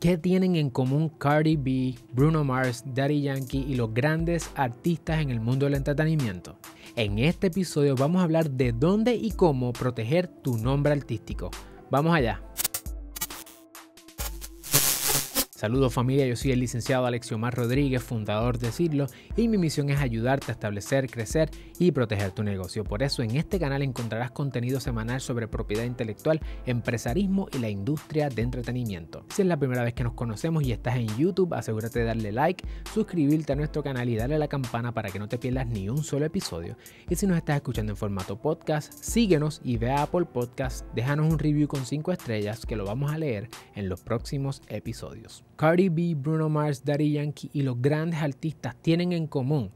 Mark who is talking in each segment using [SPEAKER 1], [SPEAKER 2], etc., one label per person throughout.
[SPEAKER 1] ¿Qué tienen en común Cardi B, Bruno Mars, Daddy Yankee y los grandes artistas en el mundo del entretenimiento? En este episodio vamos a hablar de dónde y cómo proteger tu nombre artístico. Vamos allá. Saludos familia, yo soy el licenciado Alexiomar Rodríguez, fundador de Cirlo, y mi misión es ayudarte a establecer, crecer y proteger tu negocio. Por eso en este canal encontrarás contenido semanal sobre propiedad intelectual, empresarismo y la industria de entretenimiento. Si es la primera vez que nos conocemos y estás en YouTube, asegúrate de darle like, suscribirte a nuestro canal y darle a la campana para que no te pierdas ni un solo episodio. Y si nos estás escuchando en formato podcast, síguenos y ve a Apple Podcast, déjanos un review con 5 estrellas que lo vamos a leer en los próximos episodios. Cardi B, Bruno Mars, Daddy Yankee y los grandes artistas tienen en común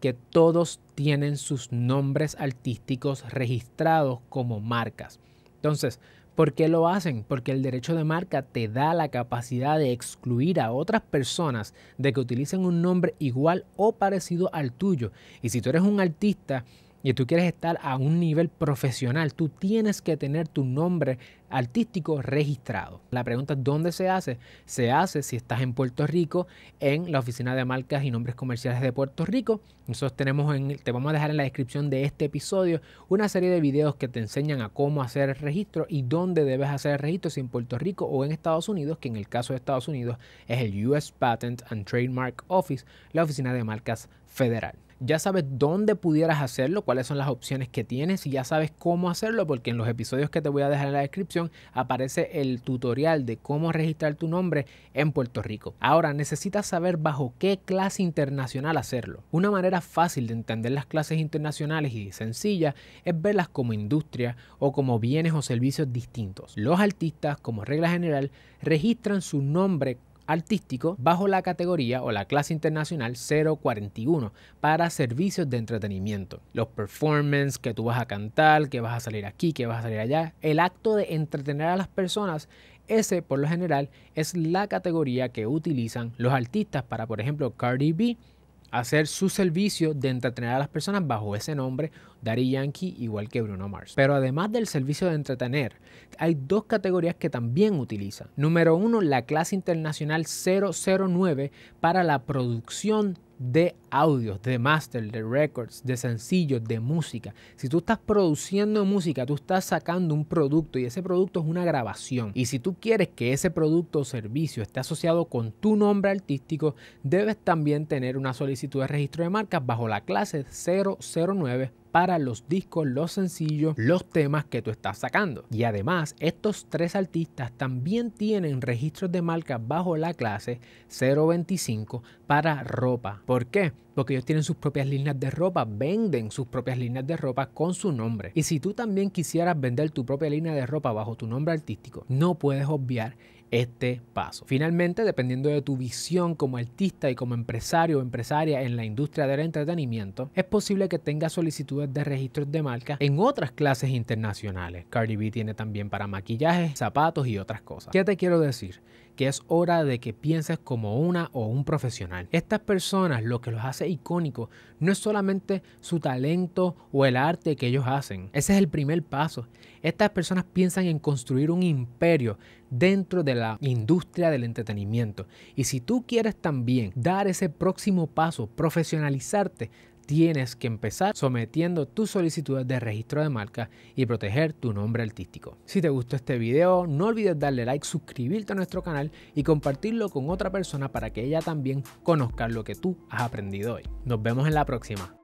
[SPEAKER 1] que todos tienen sus nombres artísticos registrados como marcas. Entonces, ¿por qué lo hacen? Porque el derecho de marca te da la capacidad de excluir a otras personas de que utilicen un nombre igual o parecido al tuyo. Y si tú eres un artista y tú quieres estar a un nivel profesional, tú tienes que tener tu nombre artístico registrado. La pregunta es dónde se hace. Se hace si estás en Puerto Rico, en la Oficina de Marcas y Nombres Comerciales de Puerto Rico. Nosotros tenemos en, te vamos a dejar en la descripción de este episodio una serie de videos que te enseñan a cómo hacer el registro y dónde debes hacer el registro, si en Puerto Rico o en Estados Unidos, que en el caso de Estados Unidos es el US Patent and Trademark Office, la Oficina de Marcas Federal ya sabes dónde pudieras hacerlo, cuáles son las opciones que tienes y ya sabes cómo hacerlo porque en los episodios que te voy a dejar en la descripción aparece el tutorial de cómo registrar tu nombre en Puerto Rico. Ahora necesitas saber bajo qué clase internacional hacerlo. Una manera fácil de entender las clases internacionales y sencilla es verlas como industria o como bienes o servicios distintos. Los artistas, como regla general, registran su nombre artístico bajo la categoría o la clase internacional 041 para servicios de entretenimiento. Los performances que tú vas a cantar, que vas a salir aquí, que vas a salir allá, el acto de entretener a las personas ese, por lo general, es la categoría que utilizan los artistas para, por ejemplo, Cardi B hacer su servicio de entretener a las personas bajo ese nombre, Daddy Yankee, igual que Bruno Mars. Pero además del servicio de entretener, hay dos categorías que también utilizan. Número uno, la clase internacional 009 para la producción de audios, de master, de records, de sencillos, de música. Si tú estás produciendo música, tú estás sacando un producto y ese producto es una grabación. Y si tú quieres que ese producto o servicio esté asociado con tu nombre artístico, debes también tener una solicitud de registro de marcas bajo la clase 009 para los discos, los sencillos, los temas que tú estás sacando. Y además, estos tres artistas también tienen registros de marca bajo la clase 025 para ropa. ¿Por qué? Porque ellos tienen sus propias líneas de ropa, venden sus propias líneas de ropa con su nombre. Y si tú también quisieras vender tu propia línea de ropa bajo tu nombre artístico, no puedes obviar este paso. Finalmente, dependiendo de tu visión como artista y como empresario o empresaria en la industria del entretenimiento, es posible que tengas solicitudes de registros de marca en otras clases internacionales. Cardi B tiene también para maquillaje, zapatos y otras cosas. ¿Qué te quiero decir? Que es hora de que pienses como una o un profesional. Estas personas lo que los hace icónicos no es solamente su talento o el arte que ellos hacen. Ese es el primer paso. Estas personas piensan en construir un imperio dentro de la industria del entretenimiento. Y si tú quieres también dar ese próximo paso, profesionalizarte, tienes que empezar sometiendo tus solicitudes de registro de marca y proteger tu nombre artístico. Si te gustó este video, no olvides darle like, suscribirte a nuestro canal y compartirlo con otra persona para que ella también conozca lo que tú has aprendido hoy. Nos vemos en la próxima.